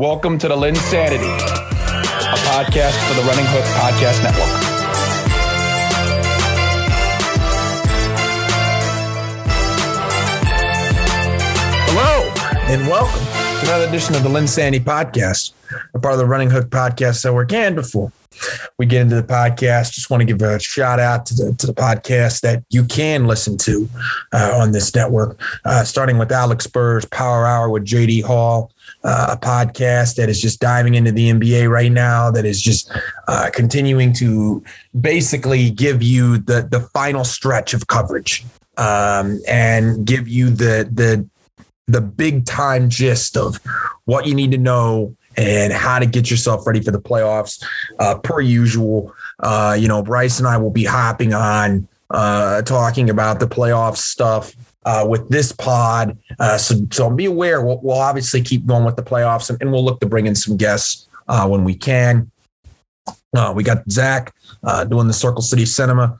Welcome to the LynnSanity, a podcast for the Running Hook Podcast Network. Hello, and welcome to another edition of the LynnSanity Podcast, a part of the Running Hook Podcast Network. And before we get into the podcast, just want to give a shout out to the to the podcast that you can listen to uh, on this network, uh, starting with Alex Spur's Power Hour with JD Hall, uh, a podcast that is just diving into the NBA right now, that is just uh, continuing to basically give you the the final stretch of coverage um, and give you the the the big time gist of what you need to know and how to get yourself ready for the playoffs. Uh, per usual, uh, you know, Bryce and I will be hopping on uh, talking about the playoff stuff. Uh, with this pod, uh, so so be aware. We'll, we'll, obviously keep going with the playoffs, and, and we'll look to bring in some guests uh, when we can. we got Zach doing the Circle City Cinema,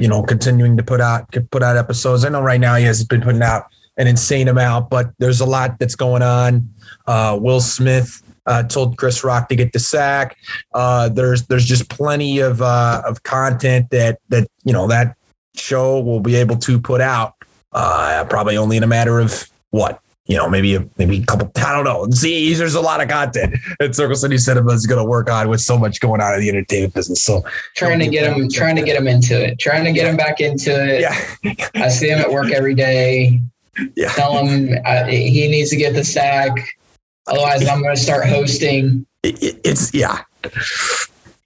you know, continuing to put out put out episodes. I know right now he has been putting out an insane amount, but there's a lot that's going on. Will Smith uh, told Chris Rock to get the sack. Uh, there's there's just plenty of uh, of content that that you know that show will be able to put out uh, probably only in a matter of what you know maybe a, maybe a couple I don't know. See, there's a lot of content that Circle City Cinema is going to work on with so much going on in the entertainment business. So trying to get him trying to get him into it, trying to get him back into it. Yeah, I see him at work every day. Yeah, tell him uh, he needs to get the sack Otherwise, I'm going to start hosting. It, it, it's yeah.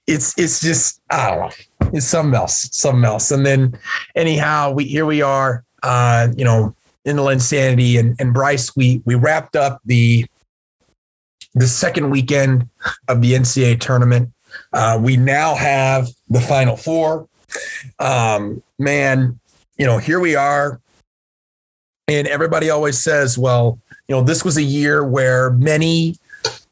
It's it's just I don't know. It's something else, something else. And then anyhow, we here we are. Uh, you know, in the LynnSanity and and Bryce, we we wrapped up the the second weekend of the NCAA tournament. Uh, we now have the Final Four. Um, man, you know, here we are. And everybody always says, well, you know, this was a year where many,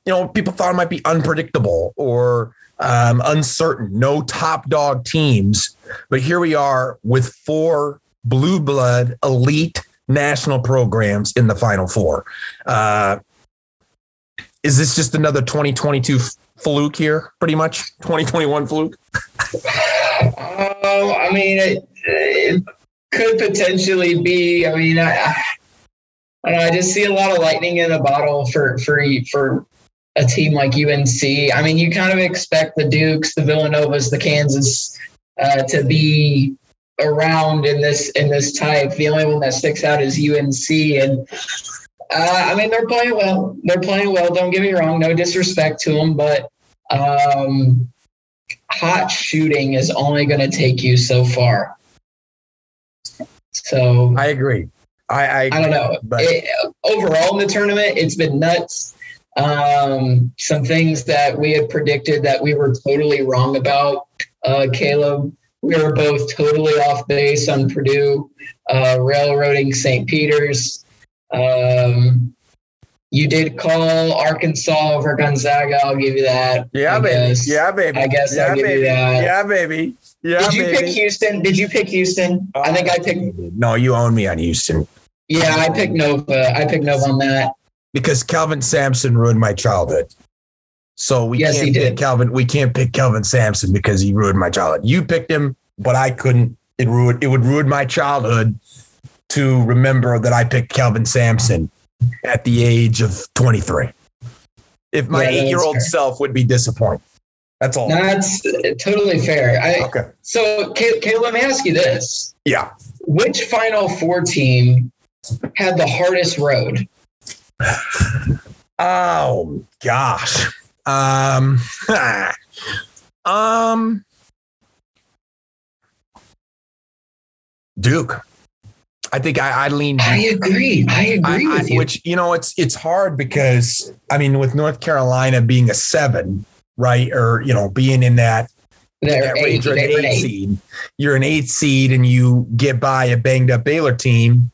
you know, people thought it might be unpredictable or um, uncertain, no top dog teams. But here we are with four blue blood elite national programs in the final four. Uh, is this just another 2022 fluke here, pretty much 2021 fluke? Oh, I mean, it, it, could potentially be. I mean, I, I, I just see a lot of lightning in a bottle for for for a team like UNC. I mean, you kind of expect the Dukes, the Villanovas, the Kansas uh, to be around in this in this type. The only one that sticks out is UNC, and uh, I mean they're playing well. They're playing well. Don't get me wrong. No disrespect to them, but um, hot shooting is only going to take you so far. So I agree. I I, I don't know. But it, overall in the tournament, it's been nuts. Um, some things that we had predicted that we were totally wrong about. Uh, Caleb, we were both totally off base on Purdue, uh, railroading St. Peter's. Um, you did call Arkansas over Gonzaga. I'll give you that. Yeah, I baby. Guess. Yeah, baby. I guess yeah, I'll give baby. you that. Yeah, baby. Yeah, Did you baby. pick Houston? Did you pick Houston? Uh, I think I picked. No, you own me on Houston. Yeah, I picked Nova. I picked Nova on that because Kelvin Sampson ruined my childhood. So we yes, can't pick Kelvin. We can't pick Kelvin Sampson because he ruined my childhood. You picked him, but I couldn't. It ruined. It would ruin my childhood to remember that I picked Kelvin Sampson at the age of 23. If my yeah, eight-year-old self would be disappointed. That's all. That's totally fair. I, okay. So, Caleb, let me ask you this. Yeah. Which Final Four team had the hardest road? Oh gosh. Um. um. Duke. I think I, I lean. I agree. I agree I, with I, you. Which you know, it's it's hard because I mean, with North Carolina being a seven, right, or you know, being in that that range, or an eight, eight seed, you're an eight seed, and you get by a banged up Baylor team,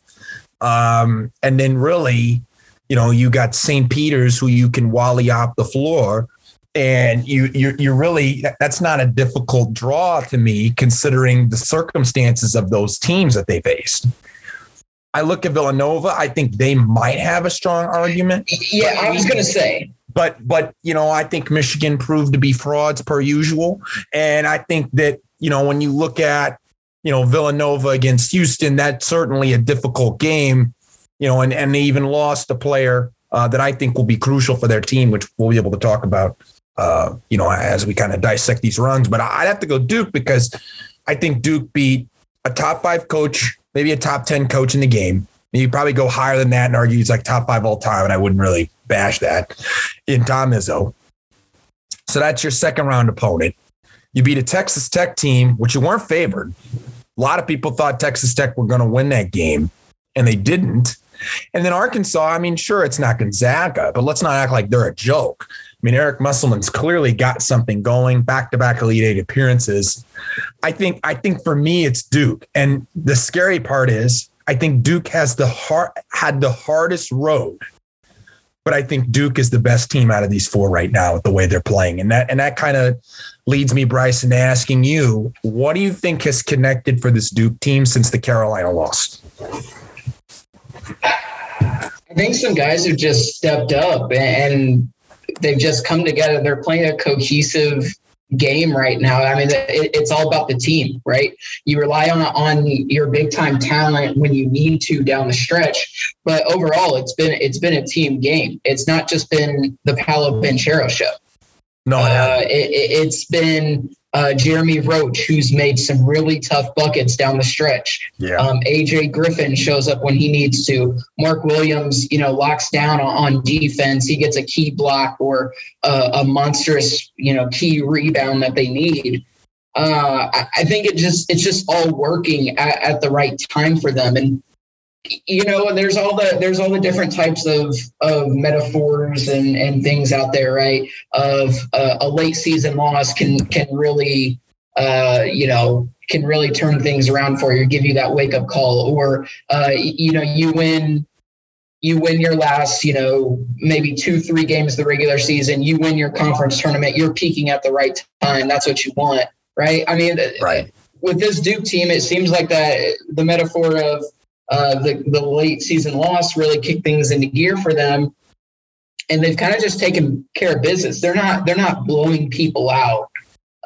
um, and then really, you know, you got St. Peter's who you can wally off the floor. And you, you, you really, that's not a difficult draw to me, considering the circumstances of those teams that they faced. I look at Villanova. I think they might have a strong argument. Yeah, I was going to say but but you know, I think Michigan proved to be frauds per usual, and I think that you know when you look at you know Villanova against Houston, that's certainly a difficult game. You know, and and they even lost a player uh, that I think will be crucial for their team, which we'll be able to talk about. Uh, you know, as we kind of dissect these runs, but I'd have to go Duke because I think Duke beat a top five coach, maybe a top 10 coach in the game. You probably go higher than that and argue he's like top five all time. And I wouldn't really bash that in Tom Izzo. So that's your second round opponent. You beat a Texas Tech team, which you weren't favored. A lot of people thought Texas Tech were going to win that game, and they didn't. And then Arkansas, I mean, sure, it's not Gonzaga, but let's not act like they're a joke. I mean, Eric Musselman's clearly got something going, back-to-back Elite Eight appearances. I think, I think for me, it's Duke. And the scary part is, I think Duke has the hard had the hardest road but I think Duke is the best team out of these four right now with the way they're playing. And that and that kind of leads me, Bryce, into asking you, what do you think has connected for this Duke team since the Carolina loss? I think some guys have just stepped up and they've just come together. They're playing a cohesive game right now. I mean, it, it's all about the team, right? You rely on on your big time talent when you need to down the stretch, but overall, it's been it's been a team game. It's not just been the Paolo Banchero show. No, uh, it, has been uh, Jeremy Roach, who's made some really tough buckets down the stretch. Yeah. Um, AJ Griffin shows up when he needs to. Mark Williams, you know, locks down on, defense. He gets a key block or a, a monstrous, you know, key rebound that they need. Uh, I, I think it just it's just all working at, at the right time for them. And you know there's all the there's all the different types of of metaphors and and things out there right? Of uh, a late season loss can can really uh you know can really turn things around for you give you that wake up call or uh you know you win you win your last you know maybe two three games the regular season you win your conference tournament you're peaking at the right time that's what you want right? I mean right. with this duke team it seems like that the metaphor of uh, the, the late season loss really kicked things into gear for them. And they've kind of just taken care of business. They're not they're not blowing people out.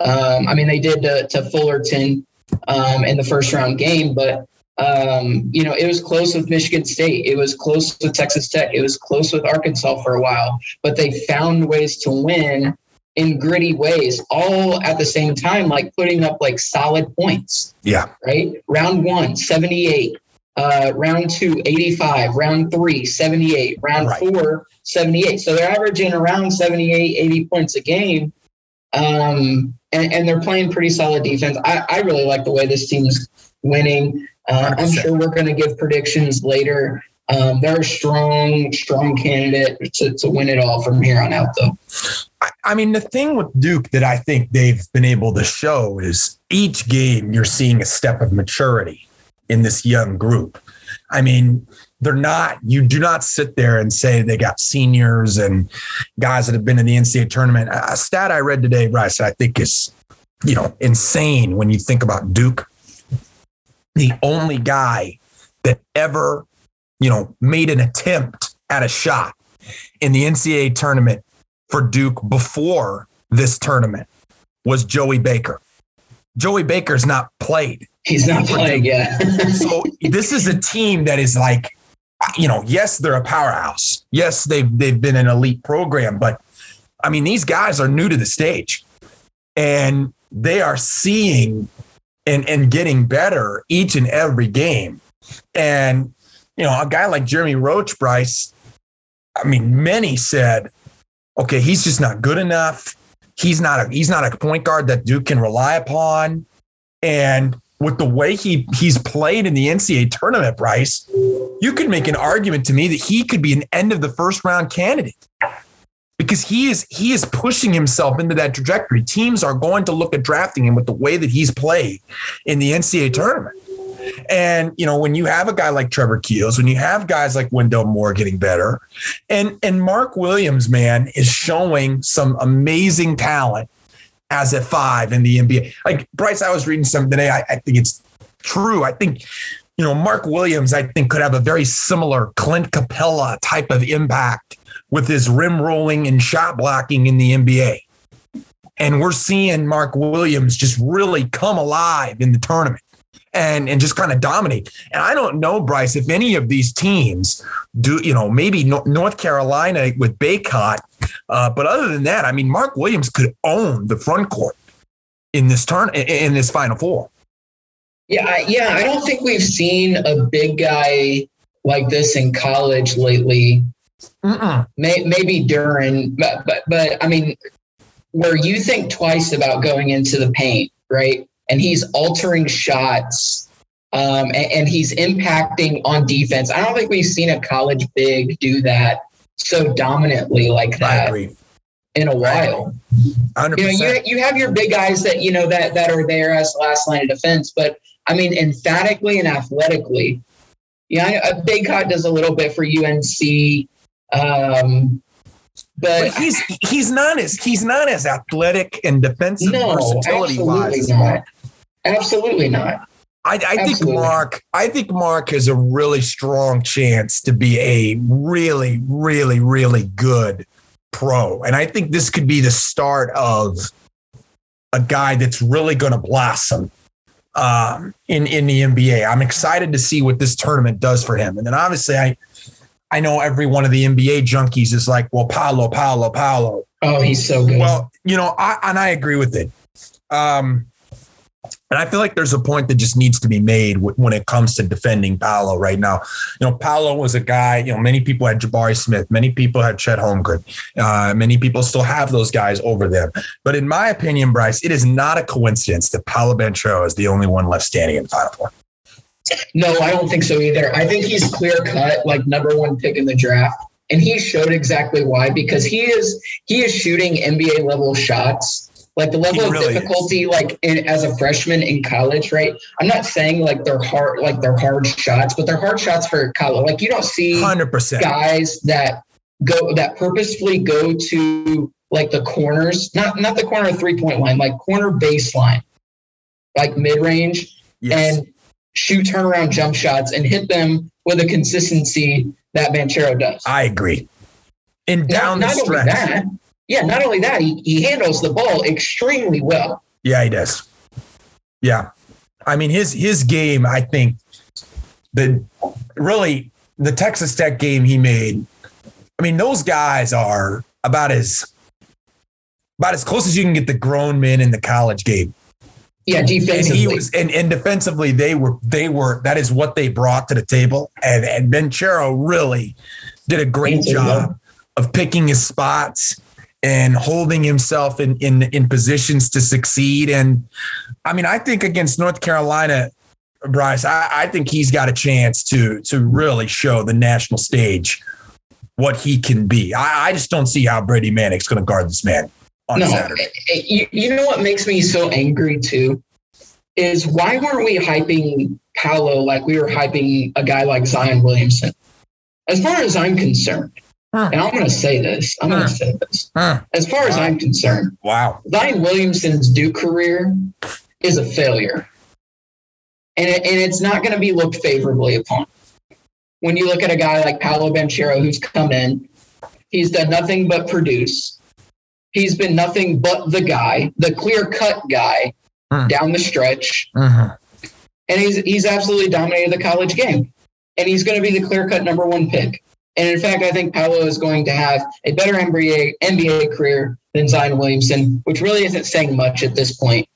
Um, I mean, they did to, to Fullerton um, in the first round game, but um, you know, it was close with Michigan State. It was close with Texas Tech. It was close with Arkansas for a while, but they found ways to win in gritty ways, all at the same time, like putting up like solid points. Yeah. Right. Round one, 78 uh, round two, 85, round three, 78, round right. four, 78. So they're averaging around 78, 80 points a game. Um, and, and, they're playing pretty solid defense. I, I really like the way this team is winning. Uh, I'm sure we're going to give predictions later. Um, they're a strong, strong candidate to, to win it all from here on out, though. I mean, the thing with Duke that I think they've been able to show is each game you're seeing a step of maturity in this young group. I mean, they're not, you do not sit there and say they got seniors and guys that have been in the NCAA tournament. A stat I read today, Bryce, I think is, you know, insane when you think about Duke. The only guy that ever, you know, made an attempt at a shot in the NCAA tournament for Duke before this tournament was Joey Baker. Joey Baker's not played He's not playing yet. so this is a team that is like, you know, yes, they're a powerhouse. Yes, they've they've been an elite program, but I mean, these guys are new to the stage, and they are seeing and and getting better each and every game. And you know, a guy like Jeremy Roach, Bryce. I mean, many said, okay, he's just not good enough. He's not a he's not a point guard that Duke can rely upon. And with the way he he's played in the NCAA tournament, Bryce, you could make an argument to me that he could be an end of the first round candidate because he is he is pushing himself into that trajectory. Teams are going to look at drafting him with the way that he's played in the NCAA tournament. And you know, when you have a guy like Trevor Keels, when you have guys like Wendell Moore getting better, and and Mark Williams, man, is showing some amazing talent as a five in the NBA. Like Bryce, I was reading something today. I, I think it's true. I think, you know, Mark Williams, I think, could have a very similar Clint Capela type of impact with his rim rolling and shot blocking in the NBA. And we're seeing Mark Williams just really come alive in the tournament and, and just kind of dominate. And I don't know, Bryce, if any of these teams do, you know, maybe North Carolina with Bacot, Uh, but other than that, I mean, Mark Williams could own the front court in this turn in this final four. Yeah, yeah, I don't think we've seen a big guy like this in college lately. Uh May, maybe Duren, but, but but I mean, where you think twice about going into the paint, right? And he's altering shots, um, and, and he's impacting on defense. I don't think we've seen a college big do that so dominantly like that in a while. 100%. You know, you, you have your big guys that you know that that are there as last line of defense, but I mean, emphatically and athletically, yeah, a Bacot does a little bit for UNC. Um, but, but, he's he's not as he's not as athletic and defensive no, versatility wise. Not. Absolutely not. I, I think Mark. I think Mark has a really strong chance to be a really, really, really good pro, and I think this could be the start of a guy that's really going to blossom um, in in the NBA. I'm excited to see what this tournament does for him, and then obviously I I know every one of the NBA junkies is like, well, Paolo, Paolo, Paolo. Oh, he's so good. Well, you know, I, and I agree with it. Um, and I feel like there's a point that just needs to be made when it comes to defending Paolo right now. You know, Paolo was a guy, you know, many people had Jabari Smith, many people had Chet Holmgren, uh, many people still have those guys over them. But in my opinion, Bryce, it is not a coincidence that Paolo Banchero is the only one left standing in the Final Four. No, I don't think so either. I think he's clear cut, like number one pick in the draft. And he showed exactly why, because he is he is shooting NBA level shots. Like the level of difficulty, is. like in, as a freshman in college, right? I'm not saying like they're hard, like they're hard shots, but they're hard shots for college. Like you don't see 100% guys that go that purposefully go to like the corners, not not the corner three point line, like corner baseline, like mid range, yes. and shoot turnaround jump shots and hit them with a consistency that Banchero does. I agree. And down not, the not stretch. That, yeah, not only that, he, he handles the ball extremely well. Yeah, he does. Yeah. I mean, his his game, I think, the really the Texas Tech game he made. I mean, those guys are about as about as close as you can get the grown men in the college game. Yeah, defensively. And he was and, and defensively they were they were that is what they brought to the table. And and Banchero really did a great job of picking his spots and holding himself in in in positions to succeed. And I mean, I think against North Carolina, Bryce, I, I think he's got a chance to to really show the national stage what he can be. I, I just don't see how Brady Manek's going to guard this man on no, Saturday. You, you know what makes me so angry too is why weren't we hyping Paolo like we were hyping a guy like Zion Williamson? As far as I'm concerned, huh. and I'm going to say this, I'm huh. going to say this. Huh. As far wow. as I'm concerned, wow, Zion Williamson's Duke career is a failure, and it, and it's not going to be looked favorably upon. When you look at a guy like Paolo Banchero, who's come in, he's done nothing but produce. He's been nothing but the guy, the clear cut guy mm. down the stretch. Mm-hmm. And he's he's absolutely dominated the college game. And he's going to be the clear cut number one pick. And in fact, I think Paolo is going to have a better NBA NBA career than Zion Williamson, which really isn't saying much at this point.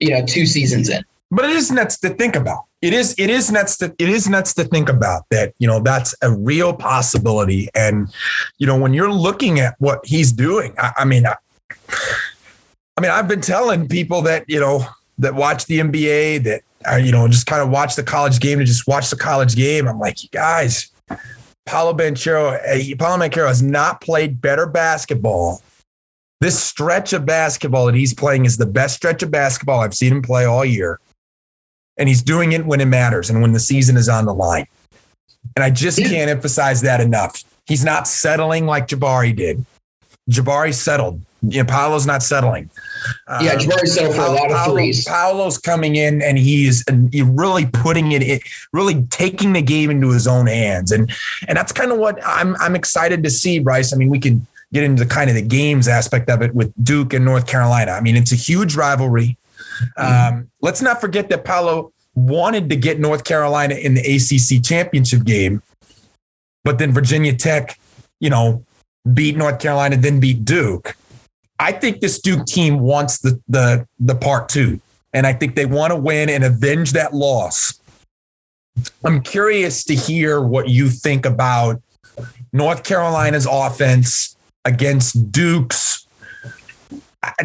You know, two seasons in. But it is nuts to think about. It is it is nuts to it is nuts to think about that. You know that's a real possibility. And you know when you're looking at what he's doing, I, I mean, I, I mean, I've been telling people that you know that watch the NBA that are, you know just kind of watch the college game to just watch the college game. I'm like, you guys, Paolo Banchero, uh, Paolo Banchero has not played better basketball. This stretch of basketball that he's playing is the best stretch of basketball I've seen him play all year and he's doing it when it matters and when the season is on the line. And I just can't emphasize that enough. He's not settling like Jabari did. Jabari settled. You know, Paolo's not settling. Yeah, Um, Jabari settled for a lot of Paolo- threes. Paolo's coming in and he's he's really putting it, in, really taking the game into his own hands, and and that's kind of what I'm I'm excited to see, Bryce. I mean, we can get into kind of the games aspect of it with Duke and North Carolina. I mean, it's a huge rivalry. Um, let's not forget that Paolo wanted to get North Carolina in the ACC championship game, but then Virginia Tech, you know, beat North Carolina, then beat Duke. I think this Duke team wants the the the part two, and I think they want to win and avenge that loss. I'm curious to hear what you think about North Carolina's offense against Duke's.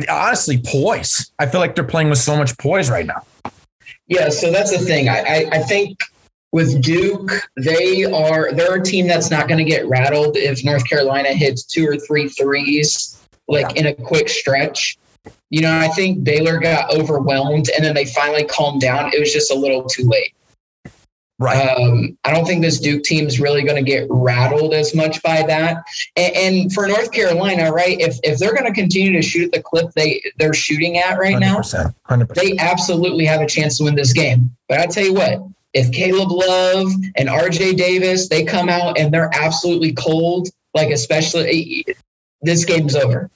Honestly, poise. I feel like they're playing with so much poise right now. Yeah, so that's the thing. I, I, I think with Duke, they are they're a team that's not going to get rattled if North Carolina hits two or three threes like in a quick stretch. You know, I think Baylor got overwhelmed and then they finally calmed down. It was just a little too late. Um, I don't think this Duke team is really going to get rattled as much by that. And, and for North Carolina, right? If if they're going to continue to shoot at the clip they they're shooting at right now, 100%. 100%. they absolutely have a chance to win this game. But I tell you what, if Caleb Love and RJ Davis they come out and they're absolutely cold, like especially this game's over.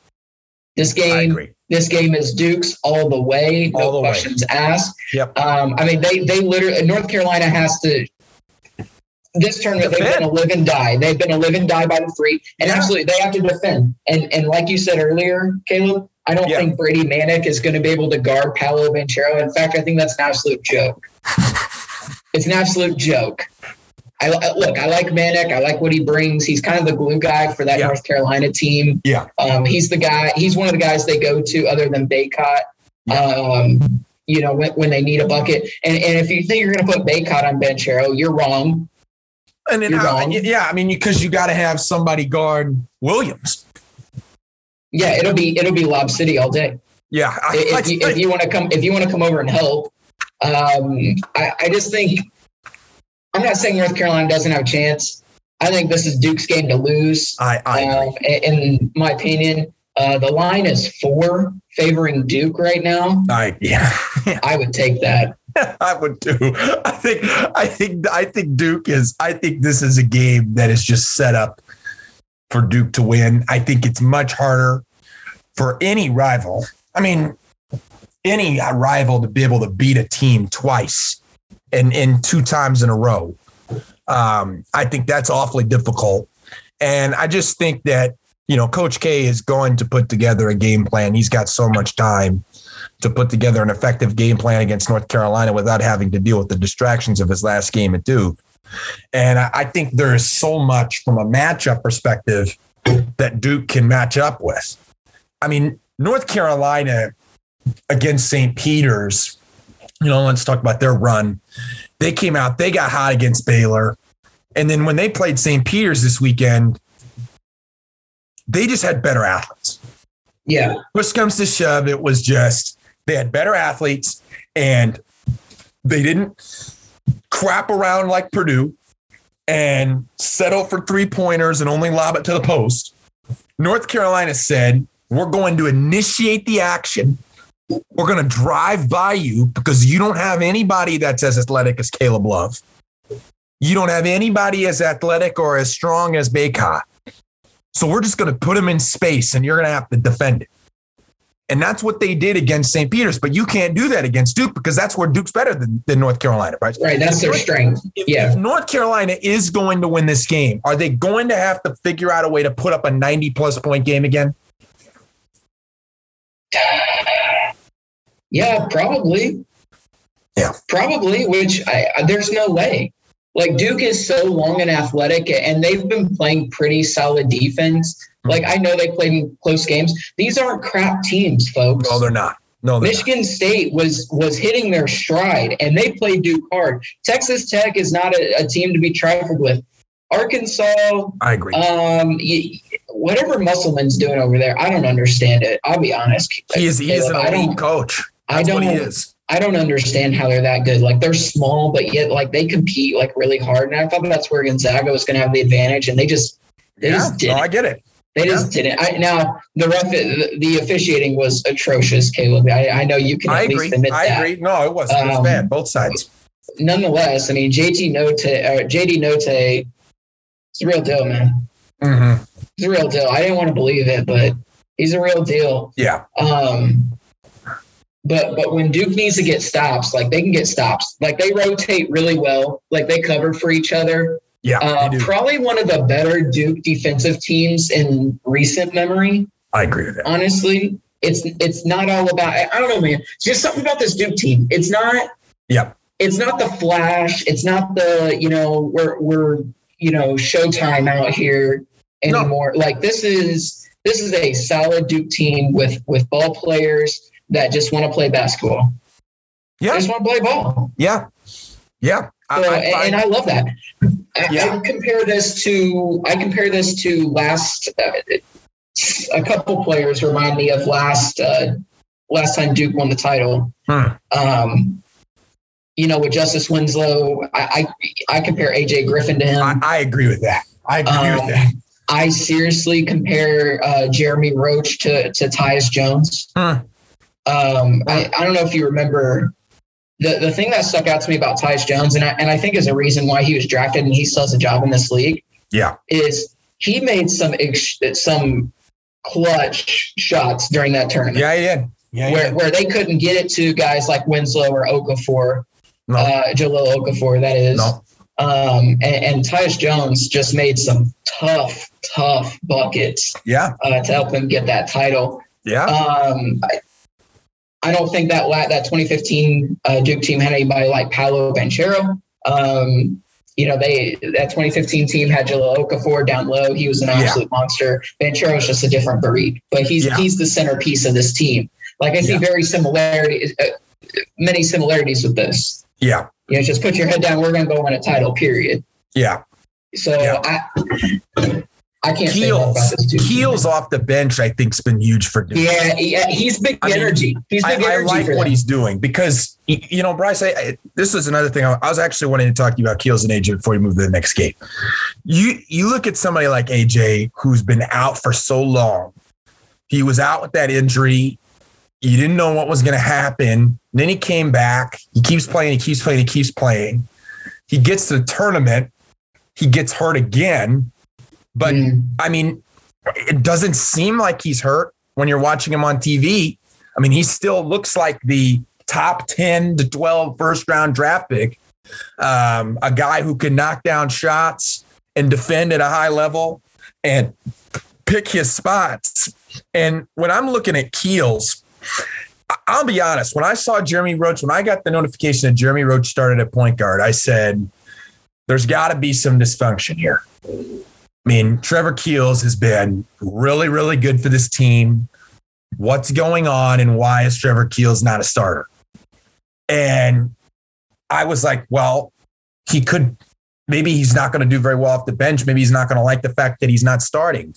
This I game, agree. This game is Duke's all the way, no the way. questions asked. Yep. Um, I mean, they they literally North Carolina has to. This tournament, they've Defend. been a live and die. They've been a live and die by the three, and Yeah. absolutely they have to defend. And and like you said earlier, Caleb, I don't Yeah. think Brady Manek is going to be able to guard Paolo Banchero. In fact, I think that's an absolute joke. it's an absolute joke. I I- look. I like Manek. I like what he brings. He's kind of the glue guy for that Yeah. North Carolina team. Yeah. Um, he's the guy. He's one of the guys they go to, other than Bacot. Um, you know, when, when they need a bucket. And and if you think you're going to put Bacot on Banchero, you're wrong. And then, You're uh, wrong. yeah, I mean, because you got to have somebody guard Williams. Yeah, it'll be it'll be Lob City all day. Yeah, I, if, you, if you want to come if you want to come over and help um, I, I just think i'm not saying north carolina doesn't have a chance i think this is duke's game to lose I, I um, in, my opinion uh, the line is four favoring duke right now I yeah, i would take that I would too. I think I think I think Duke is I think this is a game that is just set up for Duke to win. I think it's much harder for any rival. I mean, any rival to be able to beat a team twice and and two times in a row. Um, I think that's awfully difficult. And I just think that, you know, Coach K is going to put together a game plan. He's got so much time to put together an effective game plan against North Carolina without having to deal with the distractions of his last game at Duke. And I think there is so much from a matchup perspective that Duke can match up with. I mean, North Carolina against St. Peter's, you know, let's talk about their run. They came out, they got hot against Baylor. And then when they played St. Peter's this weekend, they just had better athletes yeah push comes to shove, it was just they had better athletes and they didn't crap around like Purdue and settle for three pointers and only lob it to the post. North Carolina said, We're going to initiate the action. We're going to drive by you because you don't have anybody that's as athletic as Caleb Love. You don't have anybody as athletic or as strong as Bacot. So we're just going to put them in space and you're going to have to defend it. And that's what they did against St. Peter's. But you can't do that against Duke because that's where Duke's better than, than North Carolina, right? right that's their strength If, Yeah. if North Carolina is going to win this game, are they going to have to figure out a way to put up a 90 plus point game again? Yeah, probably. Yeah. Probably, which I, I, there's no way. Like Duke is so long and athletic, and they've been playing pretty solid defense. Hmm. Like I know they played in close games. These aren't crap teams, folks. No, they're not. No, they're not. Michigan State was was hitting their stride, and they played Duke hard. Texas Tech is not a, a team to be trifled with. Arkansas, I agree. um, y- whatever Musselman's doing over there, I don't understand it. I'll be honest. he is, he is an elite don't- coach. I don't what he is. I don't understand how they're that good. Like they're small, but yet like they compete like really hard. And I thought that's where Gonzaga was going to have the advantage, and they just they Yeah, just did. no, I get it. They just didn't. I, now the ref, the, the officiating was atrocious, Caleb. I, I know you can at I least agree. admit I that. agree. No, it was. It was Um, bad. Both sides. Nonetheless, I mean, JT Notae, uh, JD Notae, it's a real deal, man. Mm-hmm. It's a real deal. I didn't want to believe it, but he's a real deal. Yeah. Um, but but when Duke needs to get stops, like they can get stops. Like they rotate really well. Like they cover for each other. Yeah. Uh, probably one of the better Duke defensive teams in recent memory. I agree with that. Honestly, it's it's not all about. I don't know, man. It's just something about this Duke team. It's not. Yeah. It's not the flash. It's not the you know we're we're you know Showtime out here No. anymore. Like this is this is a solid Duke team with with ball players that just want to play basketball. They Yeah. just want to play ball. Yeah. Yeah. So, I and, find- and I love that. I, Yeah. I compare this to I compare this to last uh, a couple players remind me of last uh, last time Duke won the title. Hmm. Um, you know, with Justice Winslow, I I, I compare AJ Griffin to him. I, I agree with that. I agree Um, with that. I seriously compare uh, Jeremy Roach to to Tyus Jones. Hmm. Um, I, I don't know if you remember the the thing that stuck out to me about Tyus Jones, and I, and I think is a reason why he was drafted and he still has a job in this league, Yeah. is he made some ex- some clutch shots during that tournament Yeah, he did. Yeah, where, did. where they couldn't get it to guys like Winslow or Okafor, No. uh, Jahlil Okafor, that is. No. Um, and, and Tyus Jones just made some tough, tough buckets Yeah. uh, to help them get that title. Yeah. Um, I, I don't think that that 2015 uh, Duke team had anybody like Paolo Banchero. Um, you know, they that 2015 team had Jahlil Okafor down low. He was an Yeah. absolute monster. Banchero is just a different breed, but he's Yeah. he's the centerpiece of this team. Like I see Yeah. very similarities, uh, many similarities with this. yeah. You know, just put your head down. We're going to go win a title. Period. Yeah. So Yeah. I I can't Keels. about this Duke. Keels off the bench, I think, has been huge for Duke. Yeah, yeah, he's big I mean, energy. He's I, big I energy like for what he's doing because you know, Bryce. I, I, this is another thing. I, I was actually wanting to talk to you about Keels and AJ before we move to the next game. You you look at somebody like AJ who's been out for so long. He was out with that injury. You didn't know what was going to happen. Then he came back. He keeps playing. He keeps playing. He keeps playing. He gets to the tournament. He gets hurt again. But Mm. I mean, it doesn't seem like he's hurt when you're watching him on TV. I mean, he still looks like the top 10 to 12 first round draft pick. Um, a guy who can knock down shots and defend at a high level and pick his spots. And when I'm looking at Keels, I'll be honest, when I saw Jeremy Roach, when I got the notification that Jeremy Roach started at point guard, I said, there's got to be some dysfunction here. I mean, Trevor Keels has been really, really good for this team. What's going on and why is Trevor Keels not a starter? And I was like, well, he could, maybe he's not going to do very well off the bench. Maybe he's not going to like the fact that he's not starting.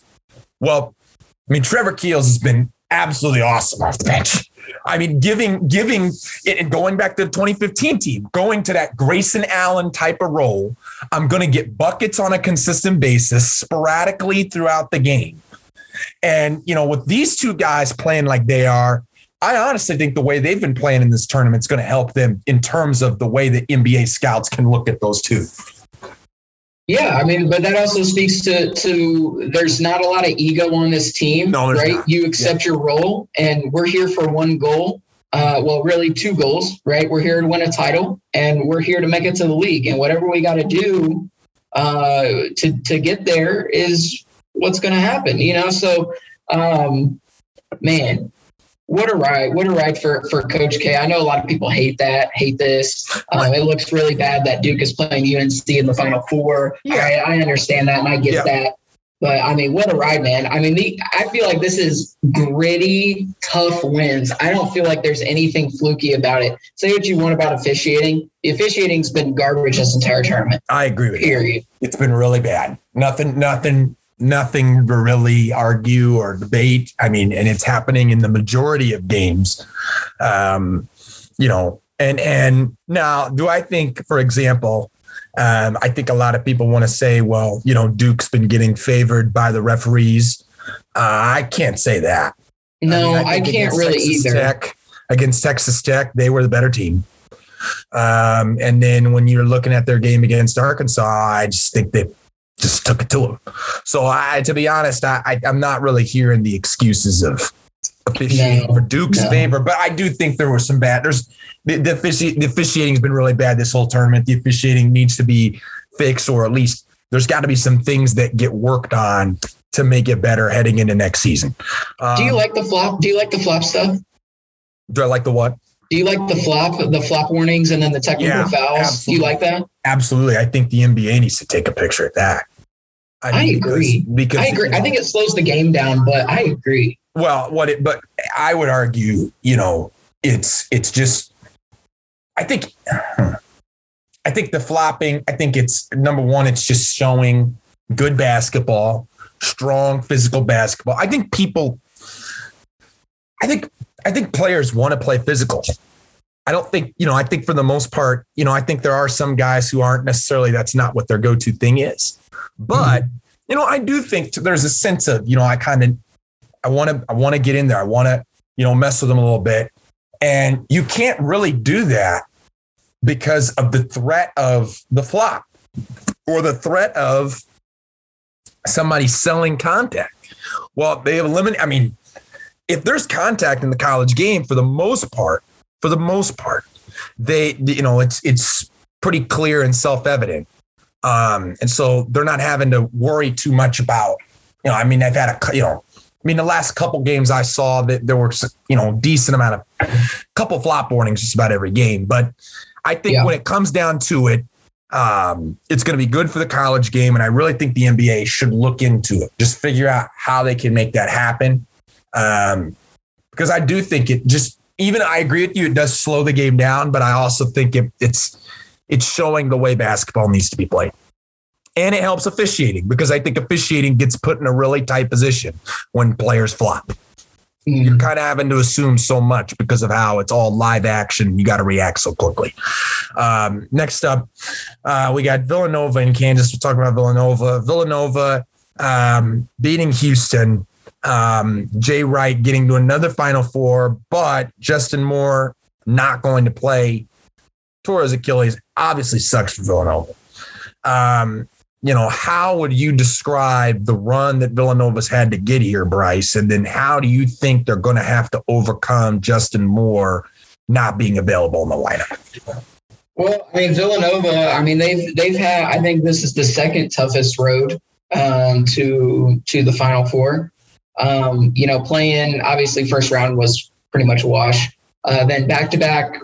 Well, I mean, Trevor Keels has been absolutely awesome off the bench. I mean, giving, giving and going back to the 2015 team, going to that Grayson Allen type of role. I'm going to get buckets on a consistent basis sporadically throughout the game. And, you know, with these two guys playing like they are, I honestly think the way they've been playing in this tournament is going to help them in terms of the way that NBA scouts can look at those two. Yeah, I mean, but that also speaks to to there's not a lot of ego on this team, No, right? not. You accept your role, and we're here for one goal. Uh, well, really two goals, right? We're here to win a title, and we're here to make it to the league. And whatever we got to do uh, to to get there is what's going to happen, you know. So, um, man, what a ride! What a ride for for Coach K. I know a lot of people hate that, hate this. Um, it looks really bad that Duke is playing UNC in the Final Four. Yeah. I, I understand that, and I get Yeah. that. But I mean, what a ride, man! I mean, the, I feel like this is gritty, tough wins. I don't feel like there's anything fluky about it. Say what you want about officiating. The officiating's been garbage this entire tournament. I agree with you. Period. It's been really bad. Nothing, nothing, nothing to really argue or debate. I mean, and it's happening in the majority of games. Um, you know, and and now, do I think, for example, um, I think a lot of people want to say, well, you know, Duke's been getting favored by the referees. Uh, I can't say that. No, I, mean, I, I can't really Texas either. Tech, against Texas Tech, they were the better team. Um, and then when you're looking at their game against Arkansas, I just think they just took it to him. So I, to be honest, I, I am not really hearing the excuses of officiating no, for Duke's no. favor, but I do think there was some bad. There's the the, offici- the officiating has been really bad this whole tournament. The officiating needs to be fixed, or at least there's got to be some things that get worked on to make it better heading into next season. Um, do you um, like the flop? Do you like the flop stuff? Do I like the what? Do you like the flop, the flop warnings, and then the technical yeah, fouls? Absolutely. Do you like that? Absolutely. I think the NBA needs to take a picture of that. I, I agree. Because, because I agree. I think it slows the game down, but I agree. Well, what it, but I would argue, you know, it's it's just. I think, I think the flopping. I think it's number one. It's just showing good basketball, strong physical basketball. I think people. I think I think players want to play physical. I don't think, you know, I think for the most part, you know, I think there are some guys who aren't necessarily that's not what their go-to thing is. But, mm-hmm. you know, I do think there's a sense of, you know, I kind of I want to I want to get in there. I want to, you know, mess with them a little bit. And you can't really do that because of the threat of the flop or the threat of somebody selling contact. Well, they have eliminated, I mean, if there's contact in the college game, for the most part, for the most part, they you know it's it's pretty clear and self evident, um, and so they're not having to worry too much about you know. I mean, I've had a you know. I mean, the last couple games I saw that there were, you know, decent amount of couple flop warnings just about every game. But I think yeah. when it comes down to it, um, it's going to be good for the college game. And I really think the NBA should look into it, just figure out how they can make that happen. Um, because I do think it just even I agree with you, it does slow the game down, but I also think it, it's it's showing the way basketball needs to be played. And it helps officiating because I think officiating gets put in a really tight position when players flop. Mm. You're kind of having to assume so much because of how it's all live action. You got to react so quickly. Um, next up, uh, we got Villanova in Kansas. We're talking about Villanova. Villanova um, beating Houston um, Jay Wright getting to another Final Four, but Justin Moore not going to play. Torres Achilles obviously sucks for Villanova. Um, you know, how would you describe the run that Villanova's had to get here, Bryce? And then how do you think they're going to have to overcome Justin Moore not being available in the lineup? Well, I mean, Villanova. I mean, they've they've had. I think this is the second toughest road um, to to the Final Four. Um, you know, playing obviously first round was pretty much a wash. Uh, then back to back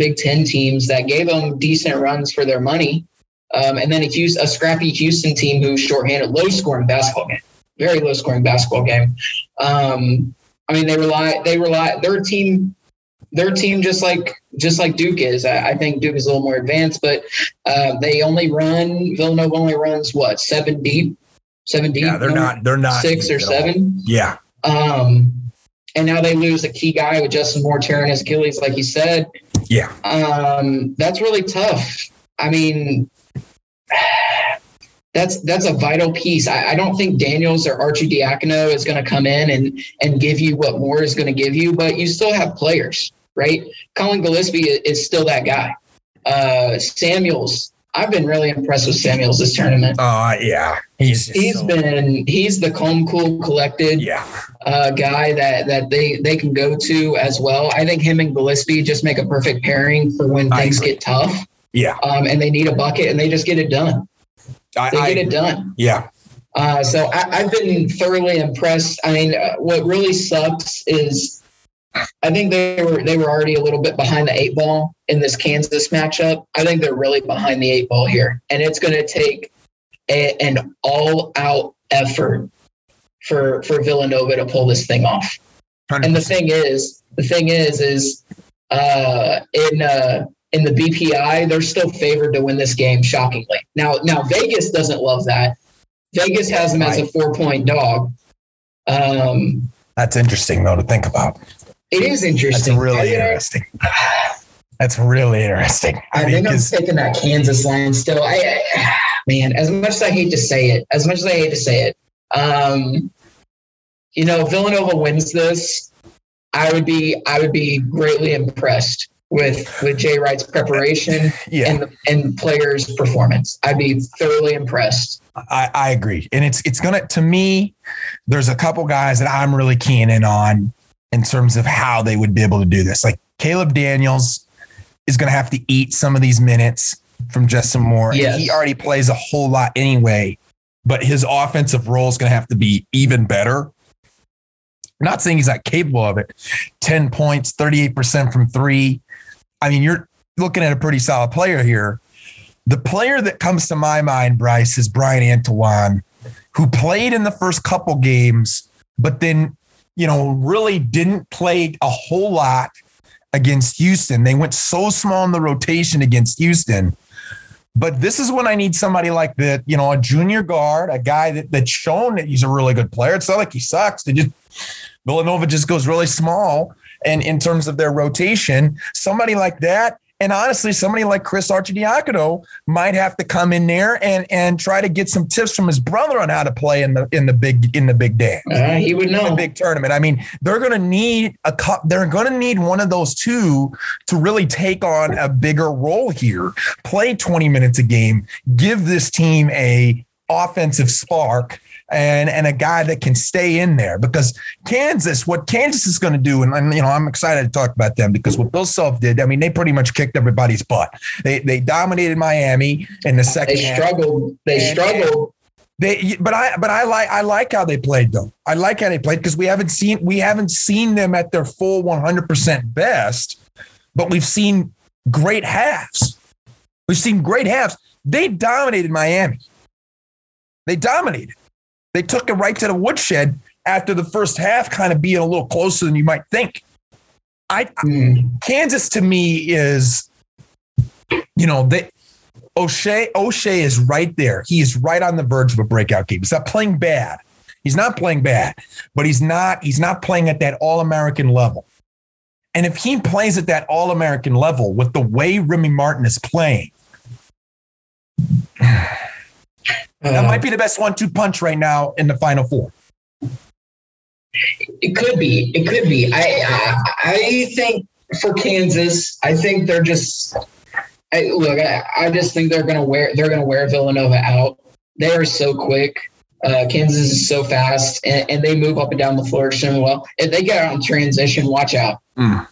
Big Ten teams that gave them decent runs for their money. Um, and then a, a scrappy Houston team who's shorthanded, low scoring basketball game, very low scoring basketball game. Um, I mean, they rely, they rely, their team, their team just like just like Duke is. I, I think Duke is a little more advanced, but uh, they only run Villanova only runs what seven deep seven deep. Yeah, they're not. They're not six or seven. Yeah. Um, and now they lose a key guy with Justin Moore tearing his Achilles, like you said. Yeah. Um, that's really tough. I mean, that's that's a vital piece. I, I don't think Daniels or Arcidiacono is going to come in and and give you what Moore is going to give you, but you still have players, right? Collin Gillespie is still that guy. Uh, Samuels I've been really impressed with Samuels this tournament. Oh uh, yeah, he's he's so been he's the calm, cool, collected yeah uh, guy that that they they can go to as well. I think him and Gillespie just make a perfect pairing for when things get tough. Yeah, um, and they need a bucket, and they just get it done. I, they I get it done. Yeah. Uh, so I, have been thoroughly impressed. I mean, uh, what really sucks is I think they were they were already a little bit behind the eight ball in this Kansas matchup. I think they're really behind the eight ball here, and it's going to take a, an all out effort for for Villanova to pull this thing off. 100%. And the thing is, the thing is, is uh, in uh, in the BPI, they're still favored to win this game. Shockingly, now now Vegas doesn't love that. Vegas has them as a four point dog. Um, That's interesting though to think about. It is interesting. That's really interesting. That's really interesting. I, I think I'm taking that Kansas line still. I, I, man, as much as I hate to say it, as much as I hate to say it, Um, you know, Villanova wins this. I would be I would be greatly impressed with with Jay Wright's preparation yeah. and and players' performance. I'd be thoroughly impressed. I, I agree, and it's it's gonna to me. There's a couple guys that I'm really keen in on in terms of how they would be able to do this. Like Caleb Daniels is going to have to eat some of these minutes from Justin Moore. Yes. he already plays a whole lot anyway, but his offensive role is going to have to be even better. I'm not saying he's not capable of it. 10 points, 38% from three. I mean, you're looking at a pretty solid player here. The player that comes to my mind, Bryce, is Bryan Antoine, who played in the first couple games, but then, you know, really didn't play a whole lot against Houston. They went so small in the rotation against Houston. But this is when I need somebody like that, you know, a junior guard, a guy that, that's shown that he's a really good player. It's not like he sucks. They just Villanova just goes really small and in terms of their rotation. Somebody like that and honestly, somebody like Chris Arcidiacono might have to come in there and and try to get some tips from his brother on how to play in the in the big in the big dance. Uh, he would know the big tournament. I mean, they're going to need a cup. They're going to need one of those two to really take on a bigger role here. Play 20 minutes a game. Give this team a offensive spark and and a guy that can stay in there because Kansas, what Kansas is going to do, and, and, you know I'm excited to talk about them because what Bill Self did, I mean they pretty much kicked everybody's butt. They they dominated Miami in the second. They struggled. They struggled. They, but I, but I like, I like how they played though. I like how they played because we haven't seen, we haven't seen them at their full 100% best, but we've seen great halves. We've seen great halves. They dominated Miami. They dominated. They took it right to the woodshed after the first half, kind of being a little closer than you might think. I mm. Kansas to me is, you know, they Ochai Ochai is right there. He is right on the verge of a breakout game. He's not playing bad. He's not playing bad, but he's not he's not playing at that all American level. And if he plays at that all American level with the way Remy Martin is playing, that might be the best one-two punch right now in the Final Four. It could be. It could be. I I, I think for Kansas, I think they're just. I, look, I, I just think they're gonna wear they're gonna wear Villanova out. They are so quick. Uh, Kansas is so fast, and, and, they move up and down the floor extremely well. If they get out in transition, watch out. Mm.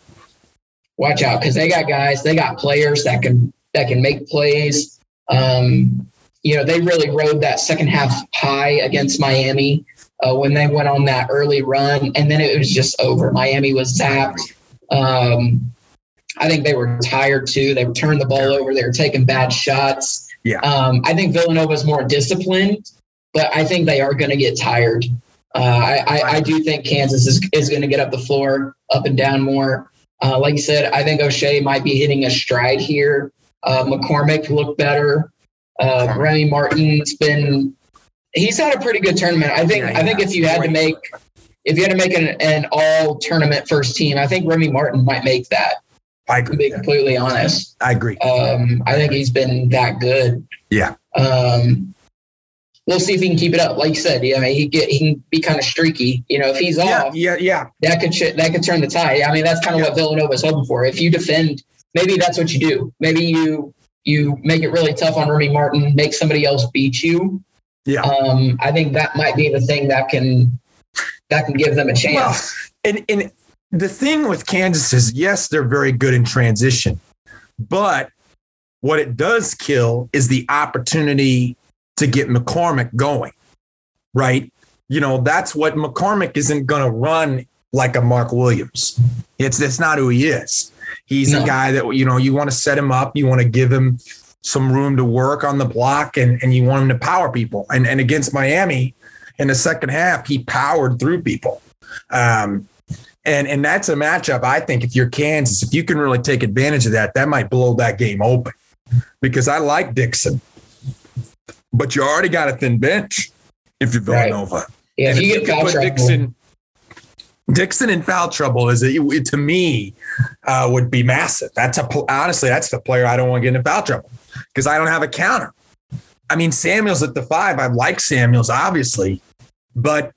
Watch out because they got guys, they got players that can that can make plays. Um, you know, they really rode that second half high against Miami uh, when they went on that early run, and then it was just over. Miami was zapped. Um, I think they were tired too. They were turning the ball over. They were taking bad shots. Yeah. Um, I think Villanova is more disciplined, but I think they are going to get tired. Uh, I, I, I, do think Kansas is, is going to get up the floor, up and down more. Uh, like you said, I think Ochai might be hitting a stride here. Uh, McCormack looked better. Uh, Remy Martin's been he's had a pretty good tournament. I think yeah, I think if you had to make if you had to make an, an all tournament first team, I think Remy Martin might make that. I agree. To be completely honest, I agree. Um, I think he's been that good. Yeah. Um, we'll see if he can keep it up. Like you said, yeah, I mean, he get he can be kind of streaky. You know, if he's yeah, off, yeah, yeah, that could that could turn the tide. I mean, that's kind of yeah. what Villanova's hoping for. If you defend, maybe that's what you do. Maybe you you make it really tough on Remy Martin, make somebody else beat you. Yeah. Um, I think that might be the thing that can that can give them a chance. Well, and and the thing with Kansas is yes, they're very good in transition, but what it does kill is the opportunity to get McCormack going. Right? You know, that's what McCormack isn't going to run like a Mark Williams. It's that's not who he is. He's no. a guy that you know you want to set him up, you want to give him some room to work on the block, and and you want him to power people. And and against Miami in the second half, he powered through people. Um, and and that's a matchup. I think if you're Kansas, if you can really take advantage of that, that might blow that game open. Because I like Dixon, but you already got a thin bench if you're Villanova. Right. Yeah, and if you, get put Dixon Dixon in foul trouble is a, to me uh, would be massive. That's a honestly that's the player I don't want to get in foul trouble because I don't have a counter. I mean Samuels at the five. I like Samuels obviously, But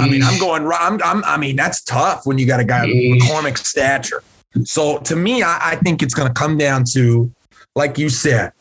I mean, I'm going. I'm, I'm. I mean, that's tough when you got a guy McCormack's stature. So to me, I, I think it's going to come down to, like you said,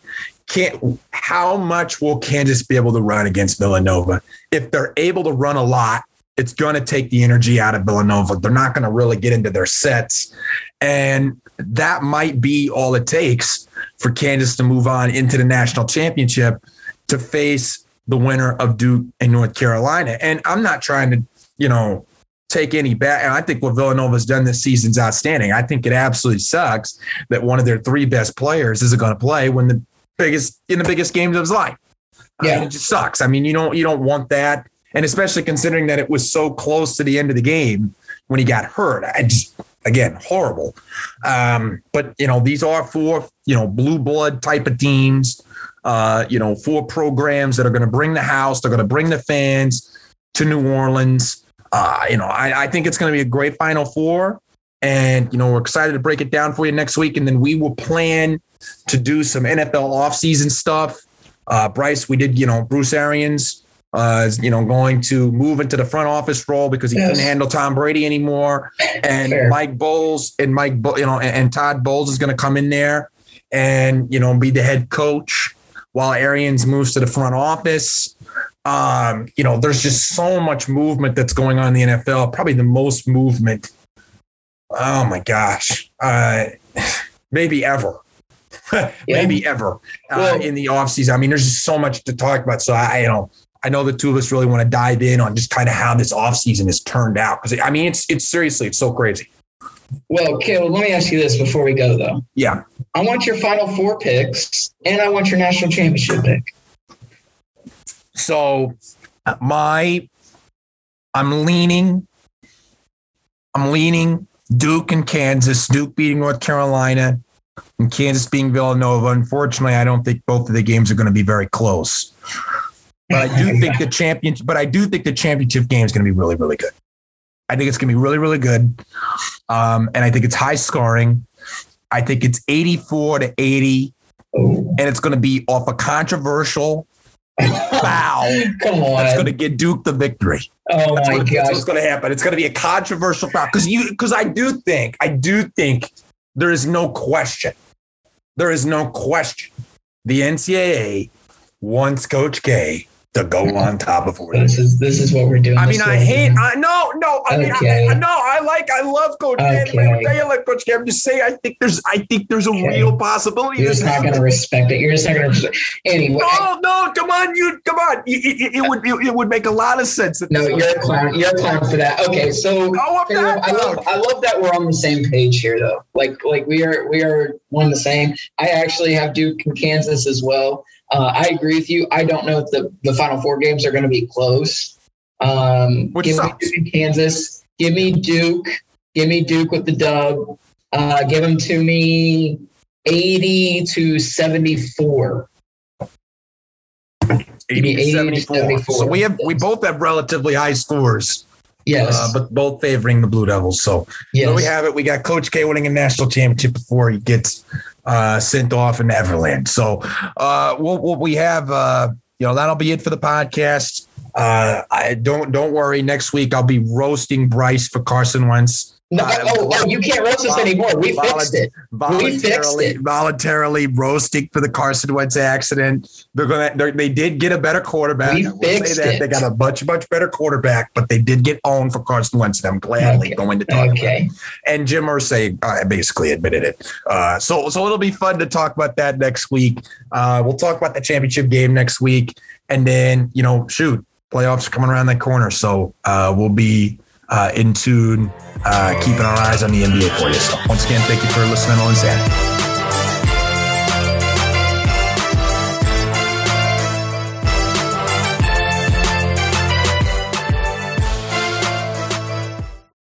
can't how much will Kansas be able to run against Villanova? If they're able to run a lot, it's going to take the energy out of Villanova. They're not going to really get into their sets. And that might be all it takes for Kansas to move on into the national championship to face the winner of Duke and North Carolina. And I'm not trying to, you know, take any back. And I think what Villanova's done this season is outstanding. I think it absolutely sucks that one of their three best players isn't going to play when the biggest in the biggest games of his life. Yeah. I mean, it just sucks. I mean, you don't you don't want that. And especially considering that it was so close to the end of the game when he got hurt. I just again horrible. Um, but you know, these are four, you know, blue blood type of teams uh, you know, four programs that are going to bring the house, they're going to bring the fans to New Orleans. Uh, you know, I, I think it's going to be a great Final Four. And, you know, we're excited to break it down for you next week. And then we will plan to do some NFL offseason stuff. Uh, Bryce, we did, you know, Bruce Arians uh, you know, going to move into the front office role because he yes. couldn't handle Tom Brady anymore. And sure. Mike Bowles and Mike, you know, and, and Todd Bowles is going to come in there and, you know, be the head coach while Arians moves to the front office. Um, you know, there's just so much movement that's going on in the NFL. Probably the most movement. Oh my gosh, uh, maybe ever. maybe yeah. ever uh, well, in the offseason. I mean, there's just so much to talk about. So I, you know, I know the two of us really want to dive in on just kind of how this offseason has turned out. Because I mean, it's it's seriously, it's so crazy. Well, Caleb, let me ask you this before we go, though. Yeah. I want your final four picks, and I want your national championship pick. So, my, I'm leaning, I'm leaning Duke and Kansas, Duke beating North Carolina, and Kansas being Villanova. Unfortunately, I don't think both of the games are going to be very close. But I do think the champion, but I do think the championship game is going to be really, really good. I think it's going to be really, really good. Um, and I think it's high scoring. I think it's 84 to 80. And it's going to be off a controversial foul. Come on. That's going to get Duke the victory. Oh that's my god. That's what's going to happen. It's going to be a controversial foul because you because I do think I do think there is no question. There is no question. The NCAA wants Coach K to go on top of it. This is this is what we're doing. I mean, I hate. I no, no. I mean, I, I, no. I like. I love Coach okay. K. I like Coach K. I'm just saying. I think there's. I think there's a okay. real possibility. You're just not going to respect it. You're just not going to. Anyway. No, no. Come on, you. Come on. It, it, it would. It, it, would make a lot of sense. No, you're a clown. You're a clown for that. Okay, so. Oh, I'm not I love. I love that we're on the same page here, though. Like, like we are. We are one the same. I actually have Duke and Kansas as well. Uh, I agree with you. I don't know if the, the final four games are going to be close. Um, Which give sucks. me Kansas. Give me Duke. Give me Duke with the dub. Uh, give them to me 80 to 74. 80, 80 74. 74. So we have we both have relatively high scores. Yes. Uh, but both favoring the Blue Devils. So yes. there we have it. We got Coach K winning a national championship before he gets uh, sent off in Everland. So uh, what, what we have, uh, you know, that'll be it for the podcast. Uh, I don't don't worry. Next week I'll be roasting Bryce for Carson Wentz. No, oh, oh, you can't roast us anymore. We fixed it. We fixed it. Voluntarily roasting for the Carson Wentz accident. They're gonna. They're, they did get a better quarterback. We fixed that. It. They got a much much better quarterback, but they did get owned for Carson Wentz. And I'm gladly okay. going to talk okay. about it. And Jim Irsay uh, basically admitted it. Uh, so so it'll be fun to talk about that next week. Uh, we'll talk about the championship game next week, and then you know, shoot, playoffs are coming around that corner. So uh, we'll be uh, in tune, uh, keeping our eyes on the NBA for you. So once again, thank you for listening to LynnSanity.